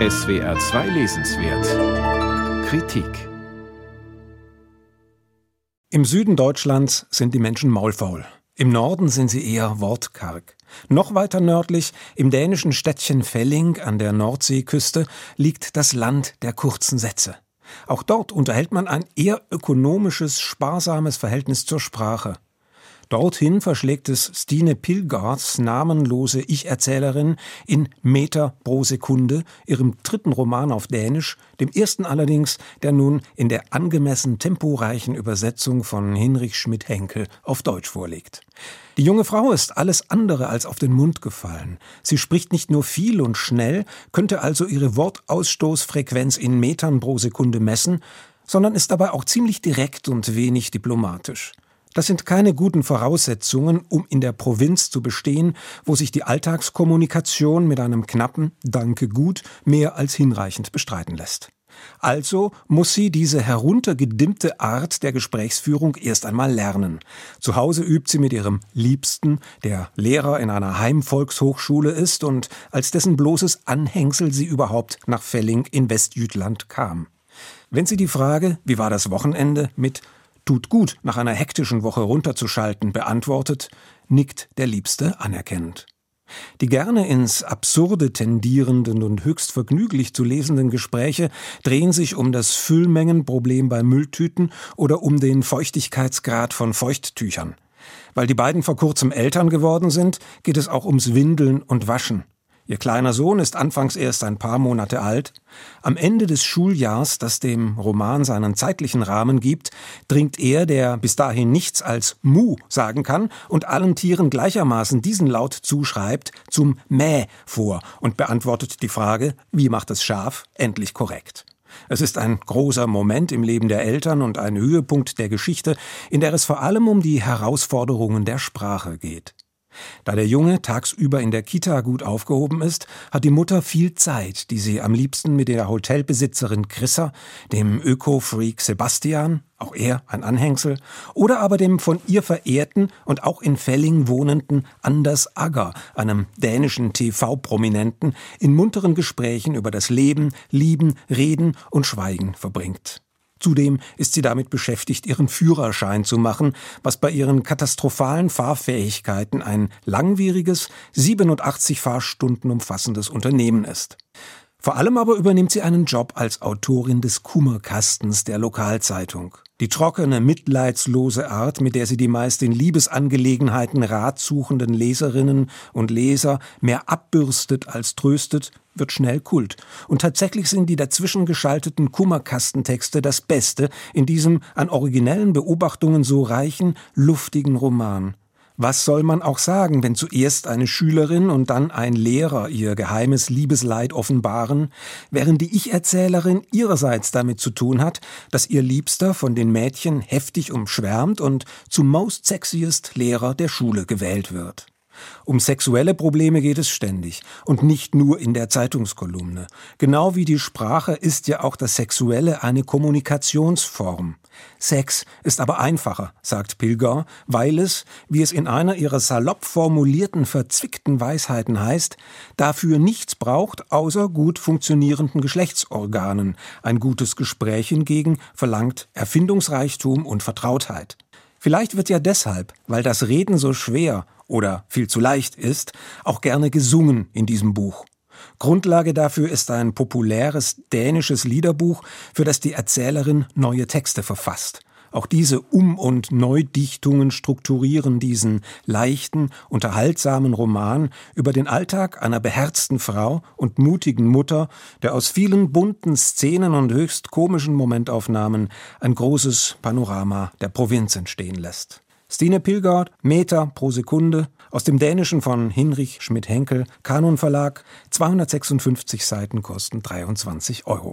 SWR 2 Lesenswert Kritik Im Süden Deutschlands sind die Menschen maulfaul. Im Norden sind sie eher wortkarg. Noch weiter nördlich, im dänischen Städtchen Felling an der Nordseeküste, liegt das Land der kurzen Sätze. Auch dort unterhält man ein eher ökonomisches, sparsames Verhältnis zur Sprache. Dorthin verschlägt es Stine Pilgards namenlose Ich-Erzählerin in Meter pro Sekunde, ihrem dritten Roman auf Dänisch, dem ersten allerdings, der nun in der angemessen temporeichen Übersetzung von Hinrich Schmidt-Henkel auf Deutsch vorliegt. Die junge Frau ist alles andere als auf den Mund gefallen. Sie spricht nicht nur viel und schnell, könnte also ihre Wortausstoßfrequenz in Metern pro Sekunde messen, sondern ist dabei auch ziemlich direkt und wenig diplomatisch. Das sind keine guten Voraussetzungen, um in der Provinz zu bestehen, wo sich die Alltagskommunikation mit einem knappen Danke gut mehr als hinreichend bestreiten lässt. Also muss sie diese heruntergedimmte Art der Gesprächsführung erst einmal lernen. Zu Hause übt sie mit ihrem Liebsten, der Lehrer in einer Heimvolkshochschule ist und als dessen bloßes Anhängsel sie überhaupt nach Felling in Westjütland kam. Wenn sie die Frage, wie war das Wochenende, mit Tut gut, nach einer hektischen Woche runterzuschalten, beantwortet, nickt der Liebste anerkennend. Die gerne ins Absurde tendierenden und höchst vergnüglich zu lesenden Gespräche drehen sich um das Füllmengenproblem bei Mülltüten oder um den Feuchtigkeitsgrad von Feuchttüchern. Weil die beiden vor kurzem Eltern geworden sind, geht es auch ums Windeln und Waschen. Ihr kleiner Sohn ist anfangs erst ein paar Monate alt. Am Ende des Schuljahrs, das dem Roman seinen zeitlichen Rahmen gibt, dringt er, der bis dahin nichts als Mu sagen kann und allen Tieren gleichermaßen diesen Laut zuschreibt, zum Mäh vor und beantwortet die Frage, wie macht das Schaf, endlich korrekt. Es ist ein großer Moment im Leben der Eltern und ein Höhepunkt der Geschichte, in der es vor allem um die Herausforderungen der Sprache geht. Da der Junge tagsüber in der Kita gut aufgehoben ist, hat die Mutter viel Zeit, die sie am liebsten mit der Hotelbesitzerin Chrissa, dem Öko-Freak Sebastian, auch er ein Anhängsel, oder aber dem von ihr verehrten und auch in Felling wohnenden Anders Agger, einem dänischen TV-Prominenten, in munteren Gesprächen über das Leben, Lieben, Reden und Schweigen verbringt. Zudem ist sie damit beschäftigt, ihren Führerschein zu machen, was bei ihren katastrophalen Fahrfähigkeiten ein langwieriges, 87 Fahrstunden umfassendes Unternehmen ist. Vor allem aber übernimmt sie einen Job als Autorin des Kummerkastens der Lokalzeitung. Die trockene, mitleidslose Art, mit der sie die meist in Liebesangelegenheiten ratsuchenden Leserinnen und Leser mehr abbürstet als tröstet, wird schnell Kult. Und tatsächlich sind die dazwischen geschalteten Kummerkastentexte das Beste in diesem an originellen Beobachtungen so reichen, luftigen Roman. Was soll man auch sagen, wenn zuerst eine Schülerin und dann ein Lehrer ihr geheimes Liebesleid offenbaren, während die Ich-Erzählerin ihrerseits damit zu tun hat, dass ihr Liebster von den Mädchen heftig umschwärmt und zum Most Sexiest Lehrer der Schule gewählt wird. Um sexuelle Probleme geht es ständig und nicht nur in der Zeitungskolumne. Genau wie die Sprache ist ja auch das Sexuelle eine Kommunikationsform. Sex ist aber einfacher, sagt Pilger, weil es, wie es in einer ihrer salopp formulierten verzwickten Weisheiten heißt, dafür nichts braucht außer gut funktionierenden Geschlechtsorganen. Ein gutes Gespräch hingegen verlangt Erfindungsreichtum und Vertrautheit. Vielleicht wird ja deshalb, weil das Reden so schwer oder viel zu leicht ist, auch gerne gesungen in diesem Buch. Grundlage dafür ist ein populäres dänisches Liederbuch, für das die Erzählerin neue Texte verfasst. Auch diese Um- und Neudichtungen strukturieren diesen leichten, unterhaltsamen Roman über den Alltag einer beherzten Frau und mutigen Mutter, der aus vielen bunten Szenen und höchst komischen Momentaufnahmen ein großes Panorama der Provinz entstehen lässt. Stine Pilgard, Meter pro Sekunde, aus dem Dänischen von Hinrich Schmidt-Henkel, Kanon Verlag, 256 Seiten kosten 23 Euro.